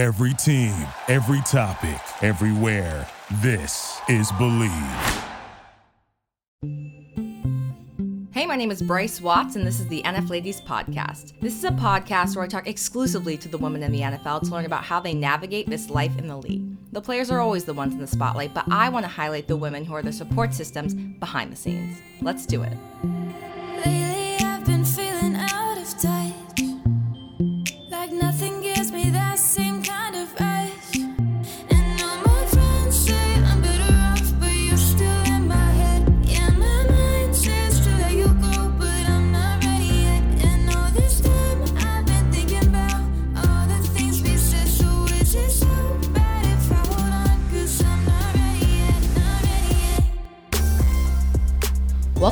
Every team, every topic, everywhere. This is Believe. Hey, my name is Bryce Watts, and this is the NF Ladies Podcast. This is a podcast where I talk exclusively to the women in the NFL to learn about how they navigate this life in the league. The players are always the ones in the spotlight, but I want to highlight the women who are the support systems behind the scenes. Let's do it.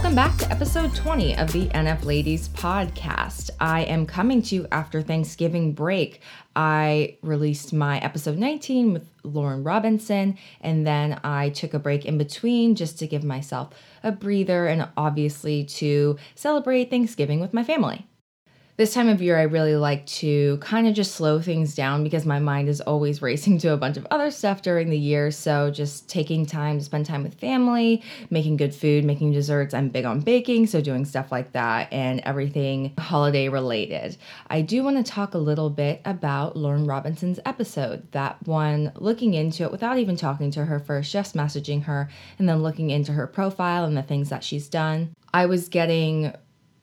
Welcome back to episode 20 of the NF Ladies podcast. I am coming to you after Thanksgiving break. I released my episode 19 with Lauren Robinson, and then I took a break in between just to give myself a breather and obviously to celebrate Thanksgiving with my family. This time of year, I really like to kind of just slow things down because my mind is always racing to a bunch of other stuff during the year. So, just taking time to spend time with family, making good food, making desserts. I'm big on baking, so doing stuff like that and everything holiday related. I do want to talk a little bit about Lauren Robinson's episode. That one, looking into it without even talking to her first, just messaging her, and then looking into her profile and the things that she's done. I was getting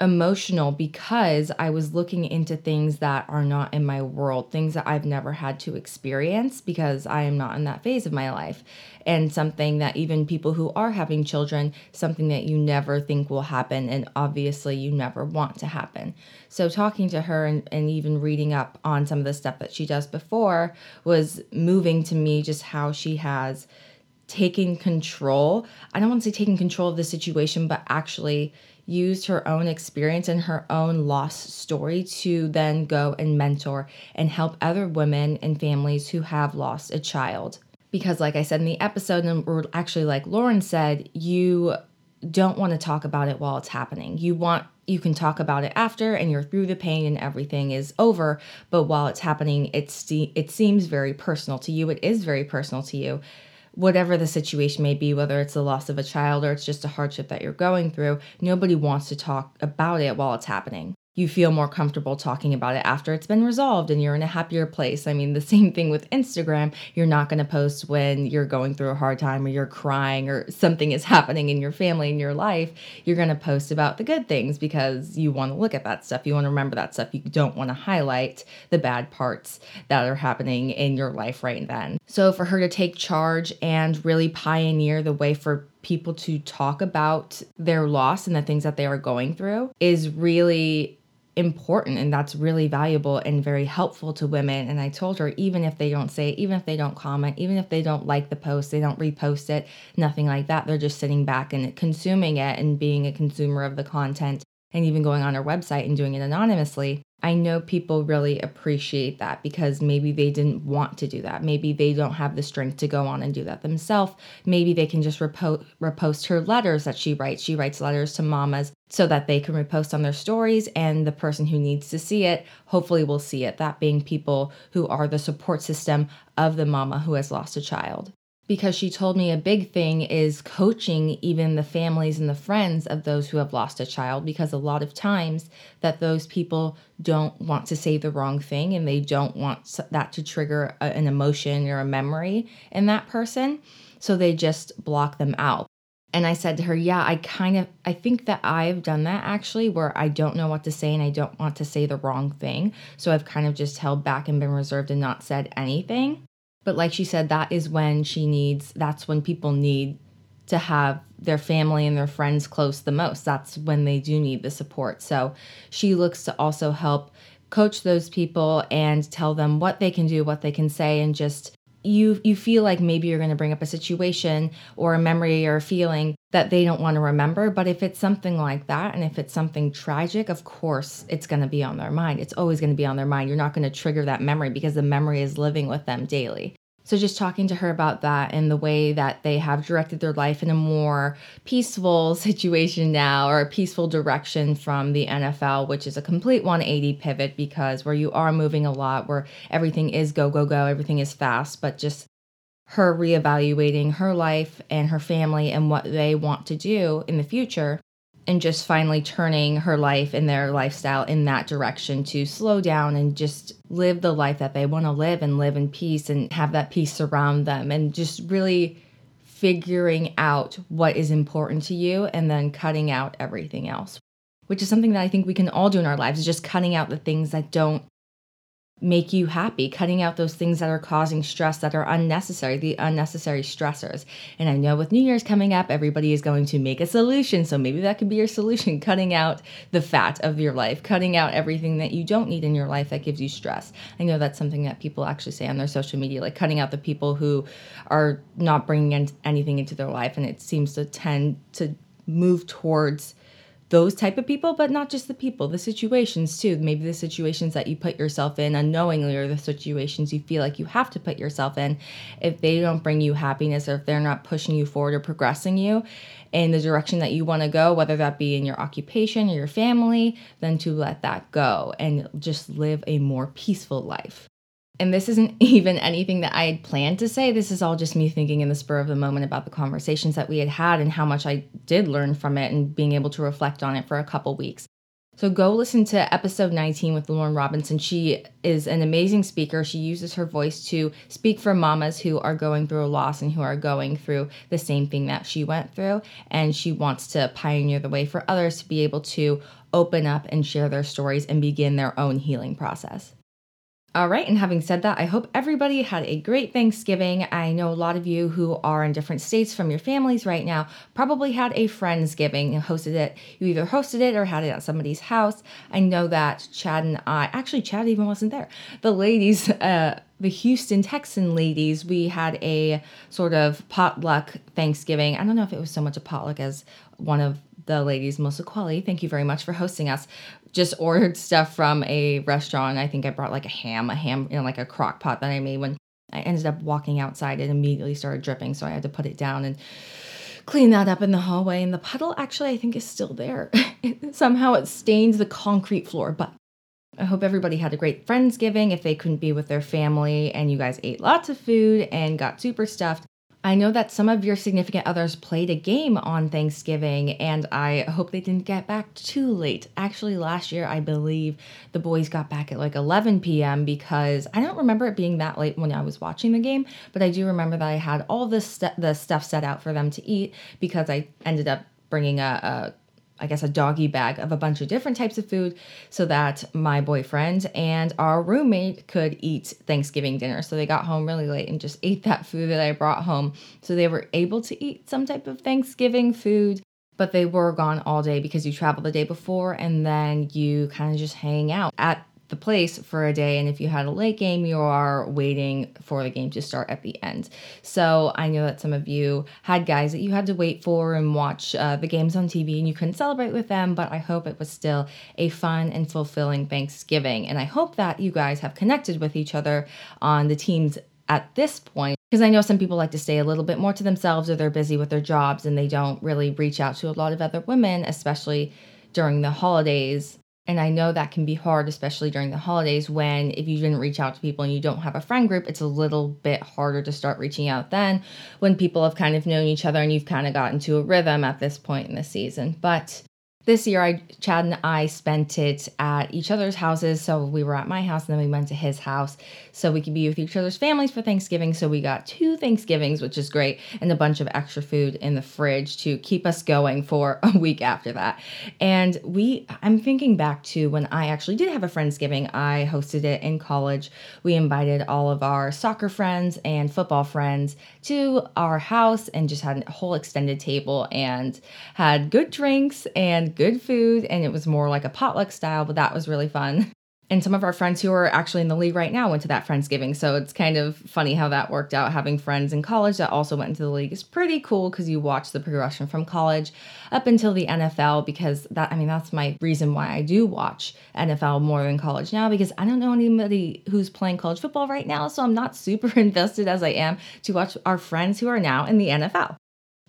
emotional because I was looking into things that are not in my world, things that I've never had to experience because I am not in that phase of my life. And something that even people who are having children, something that you never think will happen, and obviously you never want to happen. So, talking to her and, and even reading up on some of the stuff that she does before was moving to me just how she has taken control. I don't want to say taking control of the situation, but actually used her own experience and her own loss story to then go and mentor and help other women and families who have lost a child. Because, like I said in the episode, and or actually, like Lauren said, you don't want to talk about it while it's happening. You want you can talk about it after and you're through the pain and everything is over, but while it's happening, it's it seems very personal to you. It is very personal to you whatever the situation may be, whether it's the loss of a child or it's just a hardship that you're going through, nobody wants to talk about it while it's happening. You feel more comfortable talking about it after it's been resolved and you're in a happier place. I mean, the same thing with Instagram. You're not going to post when you're going through a hard time or you're crying or something is happening in your family, in your life. You're going to post about the good things because you want to look at that stuff. You want to remember that stuff. You don't want to highlight the bad parts that are happening in your life right then. So, for her to take charge and really pioneer the way for people to talk about their loss and the things that they are going through is really important and that's really valuable and very helpful to women. And i told her even if they don't say it, even if they don't comment even if they don't like the post they don't repost it nothing like that. They're just sitting back and consuming it and being a consumer of the content and even going on our website and doing it anonymously I know people really appreciate that because maybe they didn't want to do that. Maybe they don't have the strength to go on and do that themselves. Maybe they can just repo- repost her letters that she writes. She writes letters to mamas so that they can repost on their stories, and the person who needs to see it hopefully will see it. That being people who are the support system of the mama who has lost a child because she told me a big thing is coaching even the families and the friends of those who have lost a child because a lot of times that those people don't want to say the wrong thing and they don't want that to trigger a, an emotion or a memory in that person so they just block them out and I said to her, Yeah, I kind of, I think that I've done that actually, where I don't know what to say and I don't want to say the wrong thing. So I've kind of just held back and been reserved and not said anything. But like she said, that is when she needs, that's when people need to have their family and their friends close the most. That's when they do need the support. So she looks to also help coach those people and tell them what they can do, what they can say, and just you you feel like maybe you're going to bring up a situation or a memory or a feeling that they don't want to remember but if it's something like that and if it's something tragic of course it's going to be on their mind. It's always going to be on their mind. You're not going to trigger that memory because the memory is living with them daily So, just talking to her about that and the way that they have directed their life in a more peaceful situation now or a peaceful direction from the NFL, which is a complete 180 pivot because where you are moving a lot, where everything is go, go, go, everything is fast, but just her reevaluating her life and her family and what they want to do in the future and just finally turning her life and their lifestyle in that direction to slow down and just live the life that they want to live and live in peace and have that peace surround them and just really figuring out what is important to you and then cutting out everything else which is something that I think we can all do in our lives is just cutting out the things that don't make you happy, cutting out those things that are causing stress that are unnecessary, the unnecessary stressors. And I know with New Year's coming up, everybody is going to make a solution. So maybe that could be your solution cutting out the fat of your life, cutting out everything that you don't need in your life that gives you stress. I know that's something that people actually say on their social media, like cutting out the people who are not bringing in anything into their life. And it seems to tend to move towards those type of people but not just the people the situations too. Maybe the situations that you put yourself in unknowingly or the situations you feel like you have to put yourself in if they don't bring you happiness or if they're not pushing you forward or progressing you in the direction that you want to go whether that be in your occupation or your family then to let that go and just live a more peaceful life and this isn't even anything that I had planned to say. This is all just me thinking in the spur of the moment about the conversations that we had had and how much I did learn from it and being able to reflect on it for a couple weeks. So go listen to episode 19 with Lauren Robinson. She is an amazing speaker. She uses her voice to speak for mamas who are going through a loss and who are going through the same thing that she went through. And she wants to pioneer the way for others to be able to open up and share their stories and begin their own healing process. All right, and having said that, I hope everybody had a great Thanksgiving. I know a lot of you who are in different states from your families right now probably had a Friendsgiving and hosted it. You either hosted it or had it at somebody's house. I know that Chad and I, actually, Chad even wasn't there. The ladies, uh, the Houston Texan ladies, we had a sort of potluck Thanksgiving. I don't know if it was so much a potluck as one of the ladies, Melissa Qualley, thank you very much for hosting us. Just ordered stuff from a restaurant. I think I brought like a ham, a ham, you know, like a crock pot that I made when I ended up walking outside. It immediately started dripping, so I had to put it down and clean that up in the hallway. And the puddle actually, I think, is still there. Somehow it stains the concrete floor, but I hope everybody had a great Friendsgiving if they couldn't be with their family and you guys ate lots of food and got super stuffed. I know that some of your significant others played a game on Thanksgiving, and I hope they didn't get back too late. Actually, last year, I believe the boys got back at like 11 p.m. because I don't remember it being that late when I was watching the game, but I do remember that I had all this st- the stuff set out for them to eat because I ended up bringing a, a I guess, a doggy bag of a bunch of different types of food so that my boyfriend and our roommate could eat Thanksgiving dinner. So they got home really late and just ate that food that I brought home. So they were able to eat some type of Thanksgiving food, but they were gone all day because you travel the day before and then you kind of just hang out at the place for a day. And if you had a late game, you are waiting for the game to start at the end. So I know that some of you had guys that you had to wait for and watch uh, the games on TV and you couldn't celebrate with them, but I hope it was still a fun and fulfilling Thanksgiving. And I hope that you guys have connected with each other on the teams at this point because I know some people like to stay a little bit more to themselves or they're busy with their jobs and they don't really reach out to a lot of other women, especially during the holidays and I know that can be hard, especially during the holidays, when if you didn't reach out to people and you don't have a friend group, it's a little bit harder to start reaching out then when people have kind of known each other and you've kind of gotten to a rhythm at this point in the season. But this year I Chad and I spent it at each other's houses. So we were at my house and then we went to his house so we could be with each other's families for Thanksgiving. So we got two Thanksgivings, which is great, and a bunch of extra food in the fridge to keep us going for a week after that. And we I'm thinking back to when I actually did have a Friendsgiving. I hosted it in college. We invited all of our soccer friends and football friends to our house and just had a whole extended table and had good drinks and good food and it was more like a potluck style, but that was really fun. And some of our friends who are actually in the league right now went to that Friendsgiving. So it's kind of funny how that worked out. Having friends in college that also went into the league is pretty cool because you watch the progression from college up until the NFL. Because that, I mean, that's my reason why I do watch NFL more than college now because I don't know anybody who's playing college football right now. So I'm not super invested as I am to watch our friends who are now in the NFL.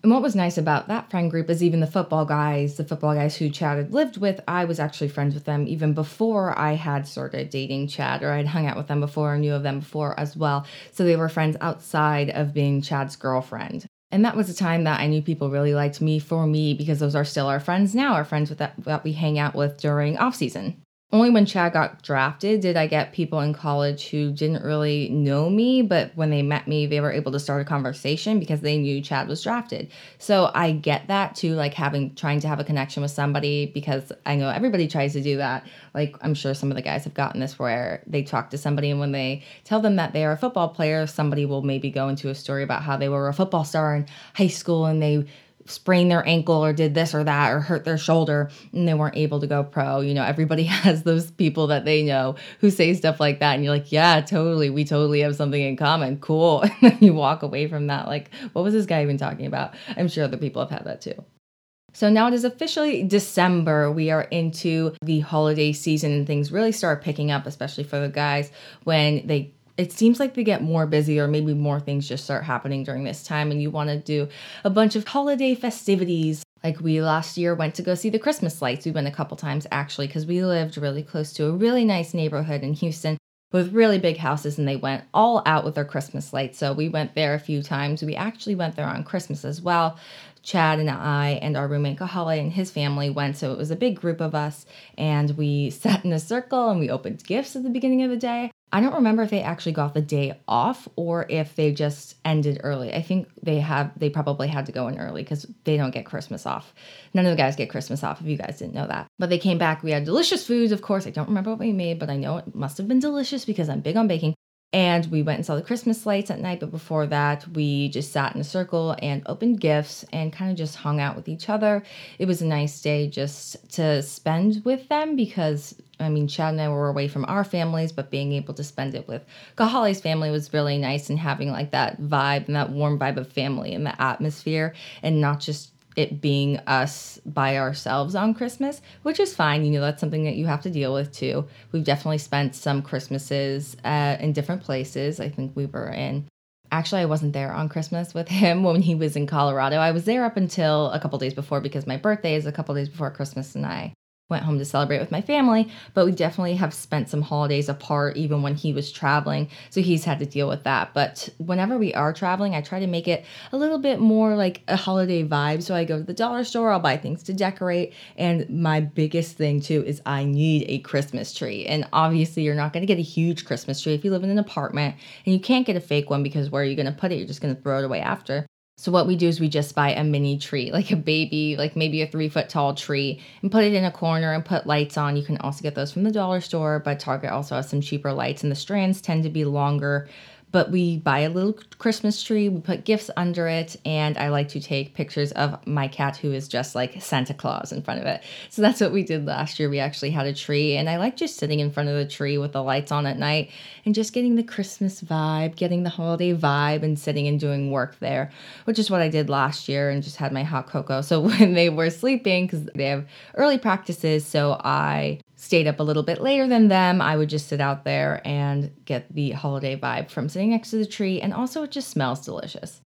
And what was nice about that friend group is even the football guys, the football guys who Chad had lived with, I was actually friends with them even before I had started dating Chad, or I'd hung out with them before or knew of them before as well. So they were friends outside of being Chad's girlfriend. And that was a time that I knew people really liked me for me because those are still our friends now, our friends with that, that we hang out with during off season only when Chad got drafted did I get people in college who didn't really know me, but when they met me, they were able to start a conversation because they knew Chad was drafted. So I get that too, like having trying to have a connection with somebody because I know everybody tries to do that. Like I'm sure some of the guys have gotten this where they talk to somebody and when they tell them that they are a football player, somebody will maybe go into a story about how they were a football star in high school and they sprained their ankle or did this or that or hurt their shoulder and they weren't able to go pro. You know, everybody has those people that they know who say stuff like that. And you're like, yeah, totally. We totally have something in common. Cool. And then you walk away from that like, what was this guy even talking about? I'm sure other people have had that too. So now it is officially December. We are into the holiday season and things really start picking up, especially for the guys when they it seems like they get more busy or maybe more things just start happening during this time and you want to do a bunch of holiday festivities like we last year went to go see the christmas lights we went a couple times actually because we lived really close to a really nice neighborhood in houston with really big houses and they went all out with their christmas lights so we went there a few times we actually went there on christmas as well Chad and I and our roommate Kahale and his family went. So it was a big group of us, and we sat in a circle and we opened gifts at the beginning of the day. I don't remember if they actually got the day off or if they just ended early. I think they have they probably had to go in early because they don't get Christmas off. None of the guys get Christmas off if you guys didn't know that. But they came back. We had delicious foods, of course. I don't remember what we made, but I know it must have been delicious because I'm big on baking. And we went and saw the Christmas lights at night, but before that, we just sat in a circle and opened gifts and kind of just hung out with each other. It was a nice day just to spend with them because, I mean, Chad and I were away from our families, but being able to spend it with Kahale's family was really nice and having like that vibe and that warm vibe of family and the atmosphere and not just it being us by ourselves on Christmas, which is fine. You know, that's something that you have to deal with too. We've definitely spent some Christmases uh, in different places. I think we were in. Actually, I wasn't there on Christmas with him when he was in Colorado. I was there up until a couple days before because my birthday is a couple days before Christmas, and I went home to celebrate with my family, but we definitely have spent some holidays apart even when he was traveling. So he's had to deal with that. But whenever we are traveling, I try to make it a little bit more like a holiday vibe. So I go to the dollar store, I'll buy things to decorate. And my biggest thing too is I need a Christmas tree. And obviously, you're not going to get a huge Christmas tree if you live in an apartment and you can't get a fake one because where are you going to put it? You're just going to throw it away after. So what we do is we just buy a mini tree, like a baby, like maybe a three foot tall tree, and put it in a corner and put lights on. You can also get those from the dollar store, but Target also has some cheaper lights, and the strands tend to be longer but we buy a little Christmas tree, we put gifts under it, and I like to take pictures of my cat who is just like Santa Claus in front of it. So that's what we did last year. We actually had a tree, and I like just sitting in front of the tree with the lights on at night and just getting the Christmas vibe, getting the holiday vibe, and sitting and doing work there, which is what I did last year and just had my hot cocoa. So when they were sleeping, because they have early practices, so I stayed up a little bit later than them, I would just sit out there and get the holiday vibe from sitting next to the tree. And also, it just smells delicious.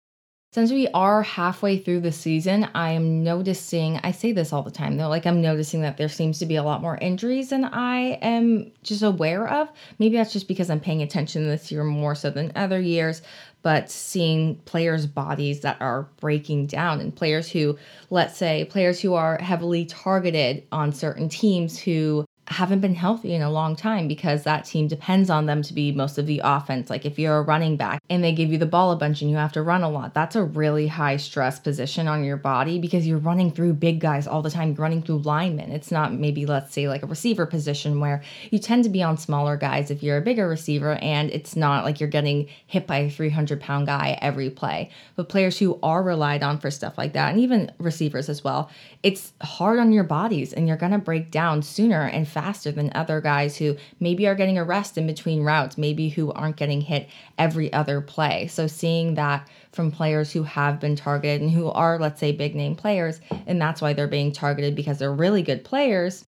Since we are halfway through the season, I am noticing, I say this all the time though, like I'm noticing that there seems to be a lot more injuries than I am just aware of. Maybe that's just because I'm paying attention this year more so than other years, but seeing players' bodies that are breaking down and players who, let's say, players who are heavily targeted on certain teams who haven't been healthy in a long time because that team depends on them to be most of the offense. Like if you're a running back and they give you the ball a bunch and you have to run a lot, that's a really high stress position on your body because you're running through big guys all the time, running through linemen. It's not maybe, let's say, like a receiver position where you tend to be on smaller guys if you're a bigger receiver and it's not like you're getting hit by a 300 pound guy every play. But players who are relied on for stuff like that, and even receivers as well, it's hard on your bodies and you're going to break down sooner and faster than other guys who maybe are getting a rest in between routes, maybe who aren't getting hit every other play. So seeing that from players who have been targeted and who are, let's say, big name players, and that's why they're being targeted because they're really good players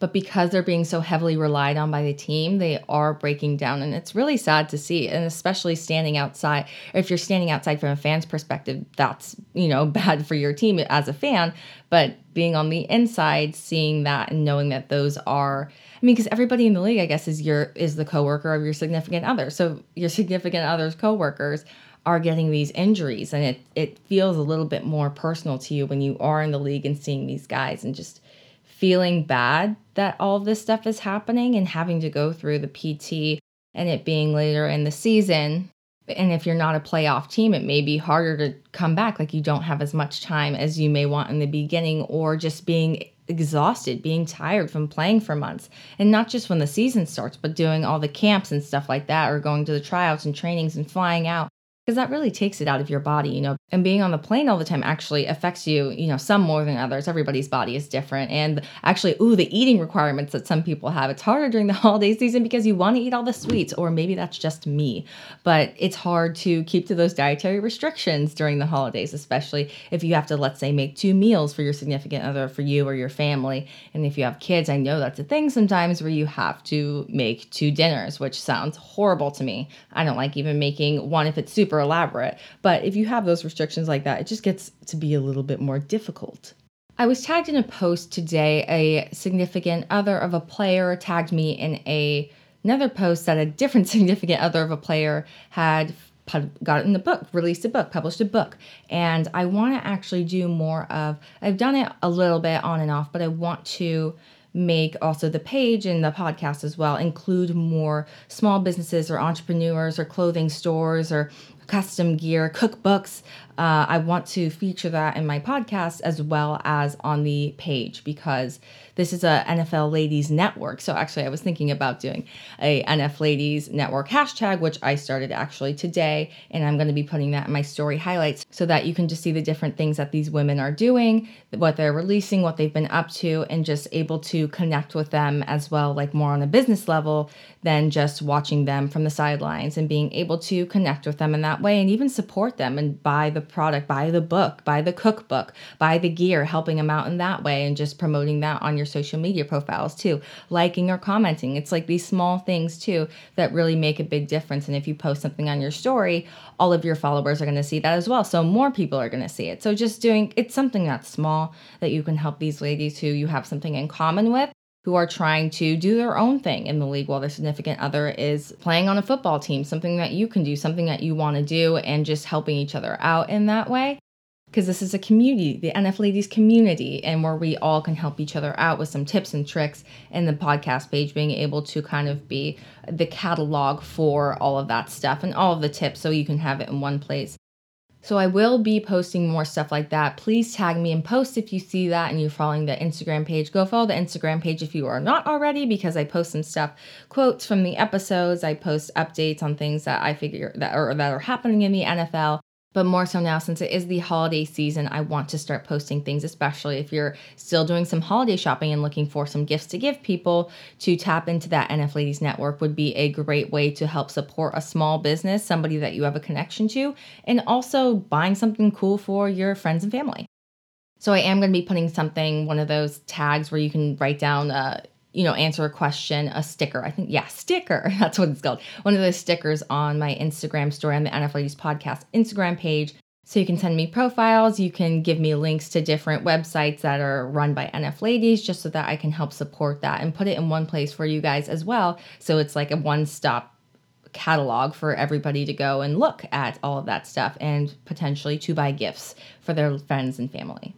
but because they're being so heavily relied on by the team, they are breaking down. And it's really sad to see. And especially standing outside, if you're standing outside from a fan's perspective, that's, you know, bad for your team as a fan. But being on the inside, seeing that and knowing that those are, I mean, because everybody in the league, I guess, is your is the coworker of your significant other. So your significant other's coworkers are getting these injuries. And it it feels a little bit more personal to you when you are in the league and seeing these guys and just feeling bad that all of this stuff is happening and having to go through the PT and it being later in the season. And if you're not a playoff team, it may be harder to come back. Like you don't have as much time as you may want in the beginning, or just being exhausted, being tired from playing for months. And not just when the season starts, but doing all the camps and stuff like that, or going to the tryouts and trainings and flying out because that really takes it out of your body, you know. And being on the plane all the time actually affects you, you know, some more than others. Everybody's body is different. And actually, ooh, the eating requirements that some people have. It's harder during the holiday season because you want to eat all the sweets, or maybe that's just me. But it's hard to keep to those dietary restrictions during the holidays, especially if you have to, let's say, make two meals for your significant other, for you or your family. And if you have kids, I know that's a thing sometimes where you have to make two dinners, which sounds horrible to me. I don't like even making one if it's super super elaborate. But if you have those restrictions like that, it just gets to be a little bit more difficult. I was tagged in a post today. A significant other of a player tagged me in a another post that a different significant other of a player had got in the book, released a book, published a book. And I want to actually do more of, I've done it a little bit on and off, but I want to make also the page and the podcast as well include more small businesses or entrepreneurs or clothing stores or custom gear, cookbooks. Uh, I want to feature that in my podcast as well as on the page because this is a NFL Ladies Network. So actually, I was thinking about doing a NF Ladies Network hashtag, which I started actually today, and I'm going to be putting that in my story highlights so that you can just see the different things that these women are doing, what they're releasing, what they've been up to, and just able to connect with them as well, like more on a business level than just watching them from the sidelines and being able to connect with them in that way and even support them and buy the product, buy the book, buy the cookbook, buy the gear, helping them out in that way and just promoting that on your social media profiles too, liking or commenting. It's like these small things too that really make a big difference. And if you post something on your story, all of your followers are going to see that as well. So more people are going to see it. So just doing it's something that's small that you can help these ladies who you have something in common with who are trying to do their own thing in the league while their significant other is playing on a football team, something that you can do, something that you want to do, and just helping each other out in that way because this is a community, the NF Ladies community, and where we all can help each other out with some tips and tricks. And the podcast page being able to kind of be the catalog for all of that stuff and all of the tips so you can have it in one place. So I will be posting more stuff like that. Please tag me and post if you see that and you're following the Instagram page. Go follow the Instagram page if you are not already because I post some stuff, quotes from the episodes. I post updates on things that I figure that are that are happening in the NFL. But more so now, since it is the holiday season, I want to start posting things, especially if you're still doing some holiday shopping and looking for some gifts to give people. To tap into that NF Ladies Network would be a great way to help support a small business, somebody that you have a connection to, and also buying something cool for your friends and family. So I am going to be putting something, one of those tags where you can write down, uh, you know, answer a question, a sticker. I think, yeah, sticker. That's what it's called. One of those stickers on my Instagram story on the NF Ladies Podcast Instagram page. So you can send me profiles. You can give me links to different websites that are run by NF Ladies just so that I can help support that and put it in one place for you guys as well. So it's like a one stop catalog for everybody to go and look at all of that stuff and potentially to buy gifts for their friends and family.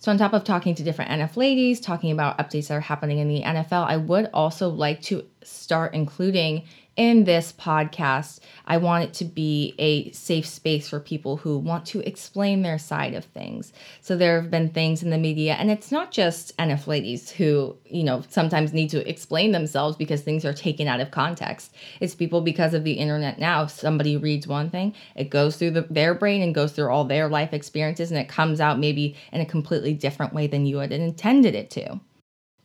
So, on top of talking to different NF ladies, talking about updates that are happening in the NFL, I would also like to start including in this podcast, I want it to be a safe space for people who want to explain their side of things. So there have been things in the media, and it's not just NF ladies who, you know, sometimes need to explain themselves because things are taken out of context. It's people because of the internet now. If somebody reads one thing, it goes through the, their brain and goes through all their life experiences, and it comes out maybe in a completely different way than you had intended it to.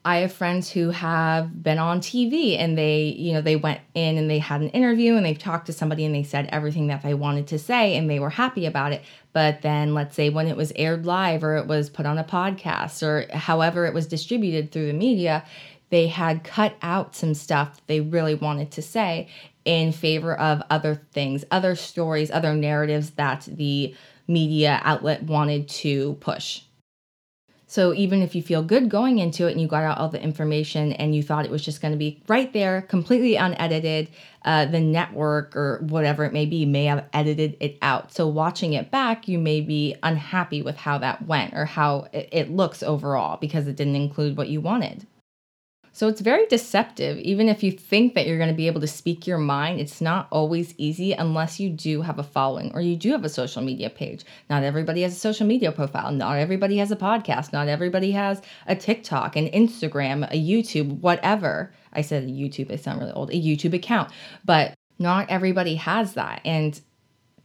I have friends who have been on TV and they, you know, they went in and they had an interview and they've talked to somebody and they said everything that they wanted to say and they were happy about it. But then, let's say when it was aired live or it was put on a podcast or however it was distributed through the media, they had cut out some stuff they really wanted to say in favor of other things, other stories, other narratives that the media outlet wanted to push. So even if you feel good going into it and you got out all the information and you thought it was just going to be right there, completely unedited, uh, the network or whatever it may be may have edited it out. So watching it back, you may be unhappy with how that went or how it, it looks overall because it didn't include what you wanted. So it's very deceptive. Even if you think that you're going to be able to speak your mind, it's not always easy unless you do have a following or you do have a social media page. Not everybody has a social media profile. Not everybody has a podcast. Not everybody has a TikTok, an Instagram, a YouTube, whatever. I said YouTube, I sound really old, a YouTube account. But not everybody has that. And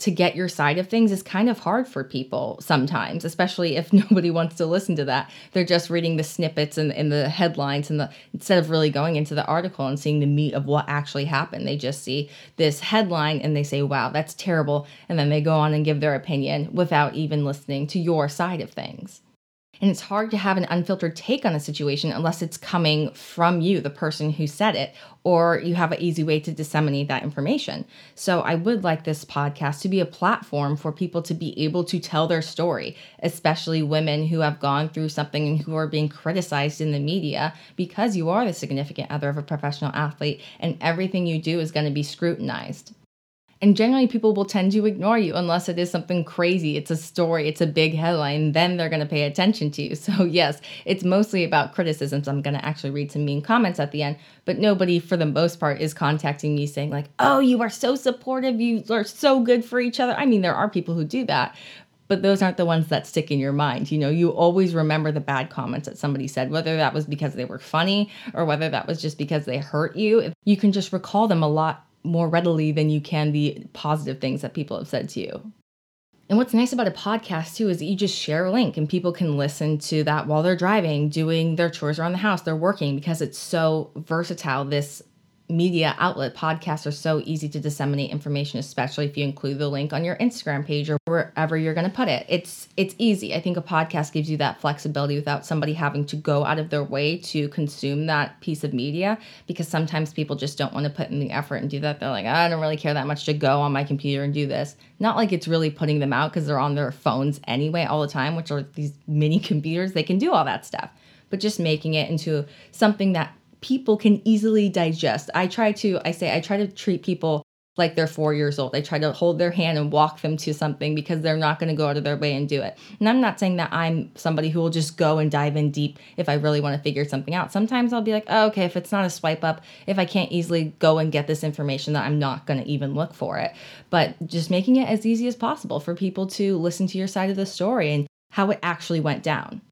to get your side of things is kind of hard for people sometimes, especially if nobody wants to listen to that. They're just reading the snippets and, and the headlines and the instead of really going into the article and seeing the meat of what actually happened. They just see this headline and they say, wow, that's terrible. And then they go on and give their opinion without even listening to your side of things. And it's hard to have an unfiltered take on a situation unless it's coming from you, the person who said it, or you have an easy way to disseminate that information. So I would like this podcast to be a platform for people to be able to tell their story, especially women who have gone through something and who are being criticized in the media because you are the significant other of a professional athlete and everything you do is going to be scrutinized. And generally, people will tend to ignore you unless it is something crazy. It's a story, it's a big headline, then they're going to pay attention to you. So, yes, it's mostly about criticisms. I'm going to actually read some mean comments at the end, but nobody, for the most part, is contacting me saying, like, oh, you are so supportive. You are so good for each other. I mean, there are people who do that, but those aren't the ones that stick in your mind. You know, you always remember the bad comments that somebody said, whether that was because they were funny or whether that was just because they hurt you. You can just recall them a lot more readily than you can the positive things that people have said to you. And what's nice about a podcast too is that you just share a link and people can listen to that while they're driving, doing their chores around the house, they're working because it's so versatile. This media outlet podcasts are so easy to disseminate information especially if you include the link on your instagram page or wherever you're going to put it. It's it's easy. I think a podcast gives you that flexibility without somebody having to go out of their way to consume that piece of media because sometimes people just don't want to put in the effort and do that. They're like i don't really care that much to go on my computer and do this. Not like it's really putting them out because they're on their phones anyway all the time which are these mini computers. They can do all that stuff. But just making it into something that people can easily digest. I try to, I say, I try to treat people like they're four years old. I try to hold their hand and walk them to something because they're not going to go out of their way and do it. And I'm not saying that I'm somebody who will just go and dive in deep if I really want to figure something out. Sometimes I'll be like, oh, okay, if it's not a swipe up, if I can't easily go and get this information, that I'm not going to even look for it. But just making it as easy as possible for people to listen to your side of the story and how it actually went down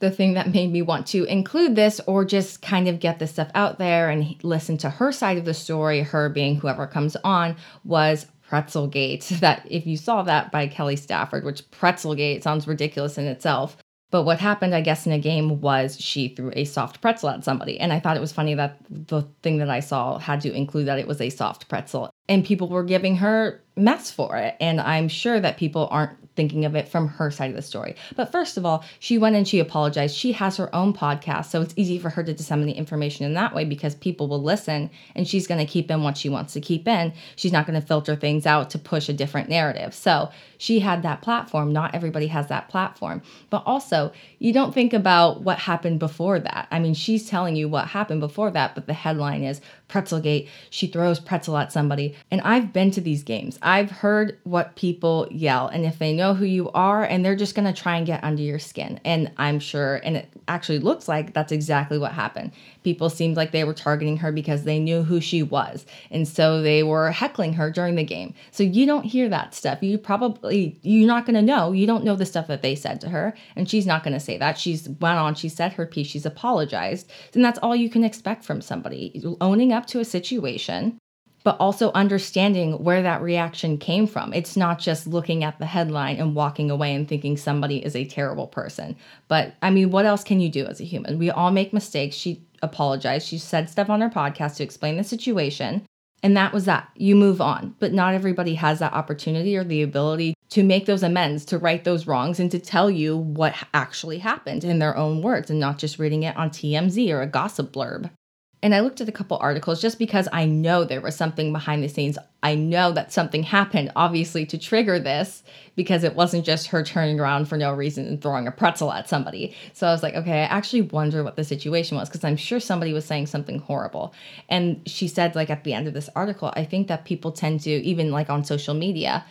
the thing that made me want to include this or just kind of get this stuff out there and listen to her side of the story, her being whoever comes on, was Pretzelgate. That if you saw that by Kelly Stafford, which Pretzelgate sounds ridiculous in itself. But what happened, I guess, in a game was she threw a soft pretzel at somebody. And I thought it was funny that the thing that I saw had to include that it was a soft pretzel. And people were giving her mess for it. And I'm sure that people aren't thinking of it from her side of the story. But first of all, she went and she apologized. She has her own podcast, so it's easy for her to disseminate information in that way because people will listen and she's going to keep in what she wants to keep in. She's not going to filter things out to push a different narrative. So she had that platform. Not everybody has that platform. But also, you don't think about what happened before that. I mean, she's telling you what happened before that, but the headline is Pretzelgate. She throws pretzel at somebody. And I've been to these games. I've heard what people yell. And if they know who you are, and they're just going to try and get under your skin. And I'm sure, and it actually looks like that's exactly what happened. People seemed like they were targeting her because they knew who she was. And so they were heckling her during the game. So you don't hear that stuff. You probably, you're not going to know. You don't know the stuff that they said to her. And she's not going to say that. She's went on, she said her piece, she's apologized. And that's all you can expect from somebody owning up to a situation but also understanding where that reaction came from. It's not just looking at the headline and walking away and thinking somebody is a terrible person. But I mean, what else can you do as a human? We all make mistakes. She apologized. She said stuff on her podcast to explain the situation. And that was that. You move on. But not everybody has that opportunity or the ability to make those amends, to right those wrongs, and to tell you what actually happened in their own words and not just reading it on TMZ or a gossip blurb. And I looked at a couple articles just because I know there was something behind the scenes. I know that something happened, obviously, to trigger this because it wasn't just her turning around for no reason and throwing a pretzel at somebody. So I was like, okay, I actually wonder what the situation was because I'm sure somebody was saying something horrible. And she said, like, at the end of this article, I think that people tend to, even like on social media,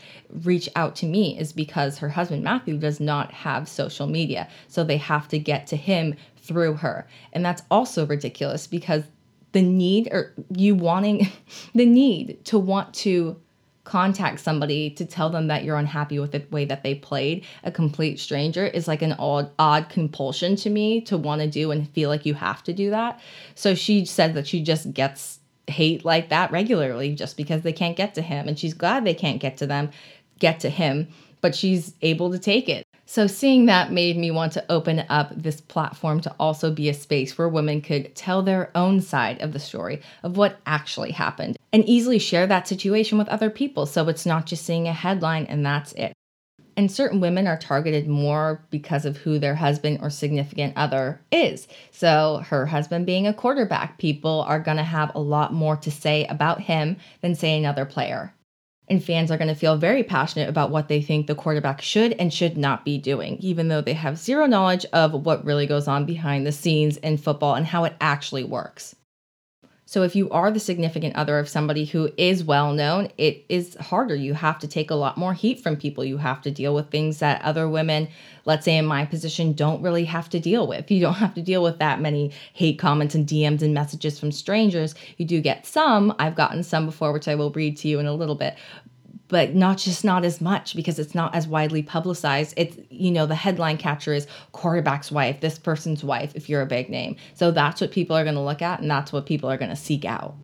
reach out to me is because her husband, Matthew, does not have social media. So they have to get to him through her. And that's also ridiculous because the need or you wanting the need to want to contact somebody to tell them that you're unhappy with the way that they played a complete stranger is like an odd odd compulsion to me to want to do and feel like you have to do that. So she said that she just gets hate like that regularly just because they can't get to him and she's glad they can't get to them get to him but she's able to take it so, seeing that made me want to open up this platform to also be a space where women could tell their own side of the story of what actually happened and easily share that situation with other people. So, it's not just seeing a headline and that's it. And certain women are targeted more because of who their husband or significant other is. So, her husband being a quarterback, people are going to have a lot more to say about him than, say, another player and fans are going to feel very passionate about what they think the quarterback should and should not be doing, even though they have zero knowledge of what really goes on behind the scenes in football and how it actually works. So, if you are the significant other of somebody who is well known, it is harder. You have to take a lot more heat from people. You have to deal with things that other women, let's say in my position, don't really have to deal with. You don't have to deal with that many hate comments and DMs and messages from strangers. You do get some. I've gotten some before, which I will read to you in a little bit but not just not as much because it's not as widely publicized. It's, you know, the headline catcher is quarterback's wife, this person's wife, if you're a big name. So that's what people are going to look at and that's what people are going to seek out.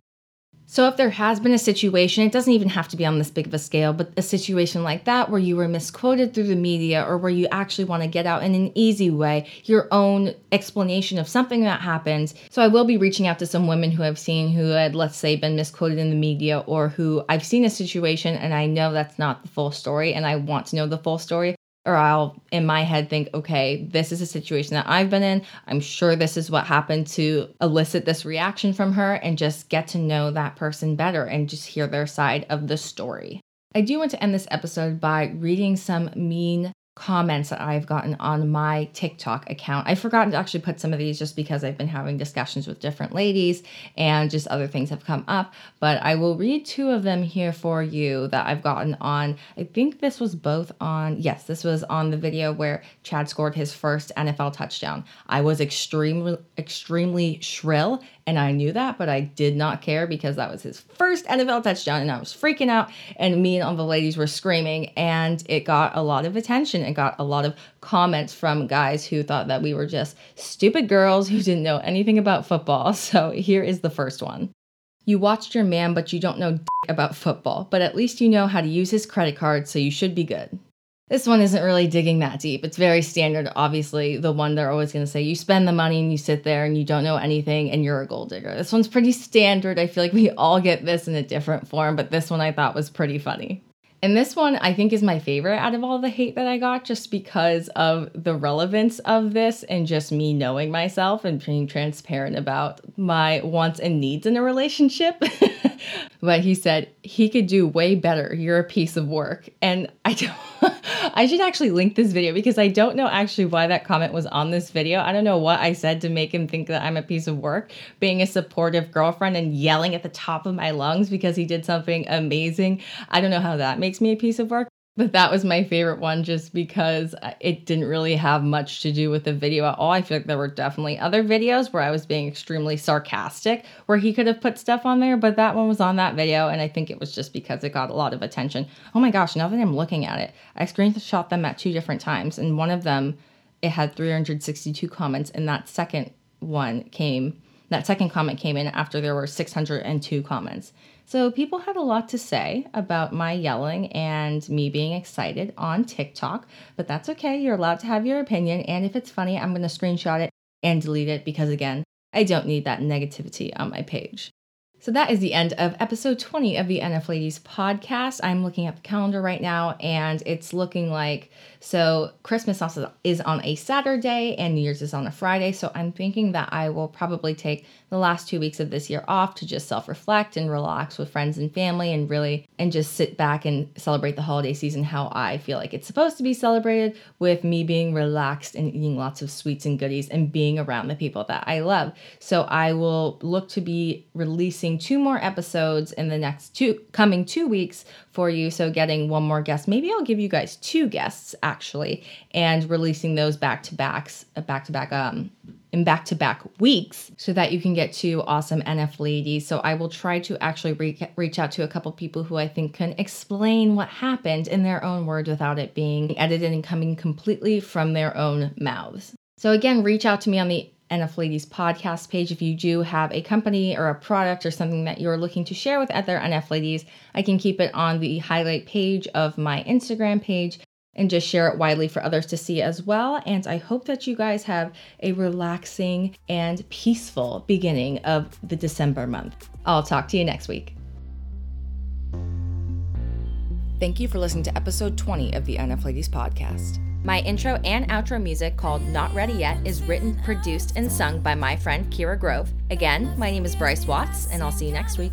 So, if there has been a situation, it doesn't even have to be on this big of a scale, but a situation like that where you were misquoted through the media or where you actually want to get out in an easy way your own explanation of something that happened. So, I will be reaching out to some women who I've seen who had, let's say, been misquoted in the media or who I've seen a situation and I know that's not the full story and I want to know the full story or I'll in my head think, okay, this is a situation that I've been in. I'm sure this is what happened to elicit this reaction from her and just get to know that person better and just hear their side of the story. I do want to end this episode by reading some mean comments that I've gotten on my TikTok account. I've forgotten to actually put some of these just because I've been having discussions with different ladies and just other things have come up. But I will read two of them here for you that I've gotten on. I think this was both on, yes, this was on the video where Chad scored his first NFL touchdown. I was extremely, extremely shrill and I knew that, but I did not care because that was his first NFL touchdown and I was freaking out. And me and all the ladies were screaming, and it got a lot of attention. It got a lot of comments from guys who thought that we were just stupid girls who didn't know anything about football. So here is the first one. You watched your man, but you don't know about football, but at least you know how to use his credit card, so you should be good. This one isn't really digging that deep. It's very standard, obviously, the one they're always going to say you spend the money and you sit there and you don't know anything and you're a gold digger. This one's pretty standard. I feel like we all get this in a different form, but this one I thought was pretty funny. And this one I think is my favorite out of all the hate that I got just because of the relevance of this and just me knowing myself and being transparent about my wants and needs in a relationship. but he said he could do way better. You're a piece of work. And I don't I should actually link this video because I don't know actually why that comment was on this video. I don't know what I said to make him think that I'm a piece of work, being a supportive girlfriend and yelling at the top of my lungs because he did something amazing. I don't know how that makes me a piece of work, but that was my favorite one just because uh, it didn't really have much to do with the video at all. I feel like there were definitely other videos where I was being extremely sarcastic where he could have put stuff on there, but that one was on that video. And I think it was just because it got a lot of attention. Oh my gosh, now that I'm looking at it, I screenshot them at two different times. And one of them, it had 362 comments. And that second one came, that second comment came in after there were 602 comments. So people had a lot to say about my yelling and me being excited on TikTok, but that's okay. You're allowed to have your opinion. And if it's funny, I'm going to screenshot it and delete it because, again, I don't need that negativity on my page. So that is the end of episode 20 of the NF Ladies podcast. I'm looking at the calendar right now and it's looking like so Christmas also is on a Saturday and New Year's is on a Friday. So I'm thinking that I will probably take the last two weeks of this year off to just self-reflect and relax with friends and family and really and just sit back and celebrate the holiday season how I feel like it's supposed to be celebrated with me being relaxed and eating lots of sweets and goodies and being around the people that I love. So I will look to be releasing two more episodes in the next two coming two weeks for you. So getting one more guest. Maybe I'll give you guys two guests actually and releasing those back to backs, back to back um in back to back weeks so that you can get two awesome NF ladies. So I will try to actually re- reach out to a couple people who I think can explain what happened in their own words without it being edited and coming completely from their own mouths. So again, reach out to me on the NF Ladies podcast page if you do have a company or a product or something that you're looking to share with other NF Ladies. I can keep it on the highlight page of my Instagram page and just share it widely for others to see as well. And I hope that you guys have a relaxing and peaceful beginning of the December month. I'll talk to you next week. Thank you for listening to episode 20 of the NF Ladies podcast. My intro and outro music called Not Ready Yet is written, produced, and sung by my friend Kira Grove. Again, my name is Bryce Watts, and I'll see you next week.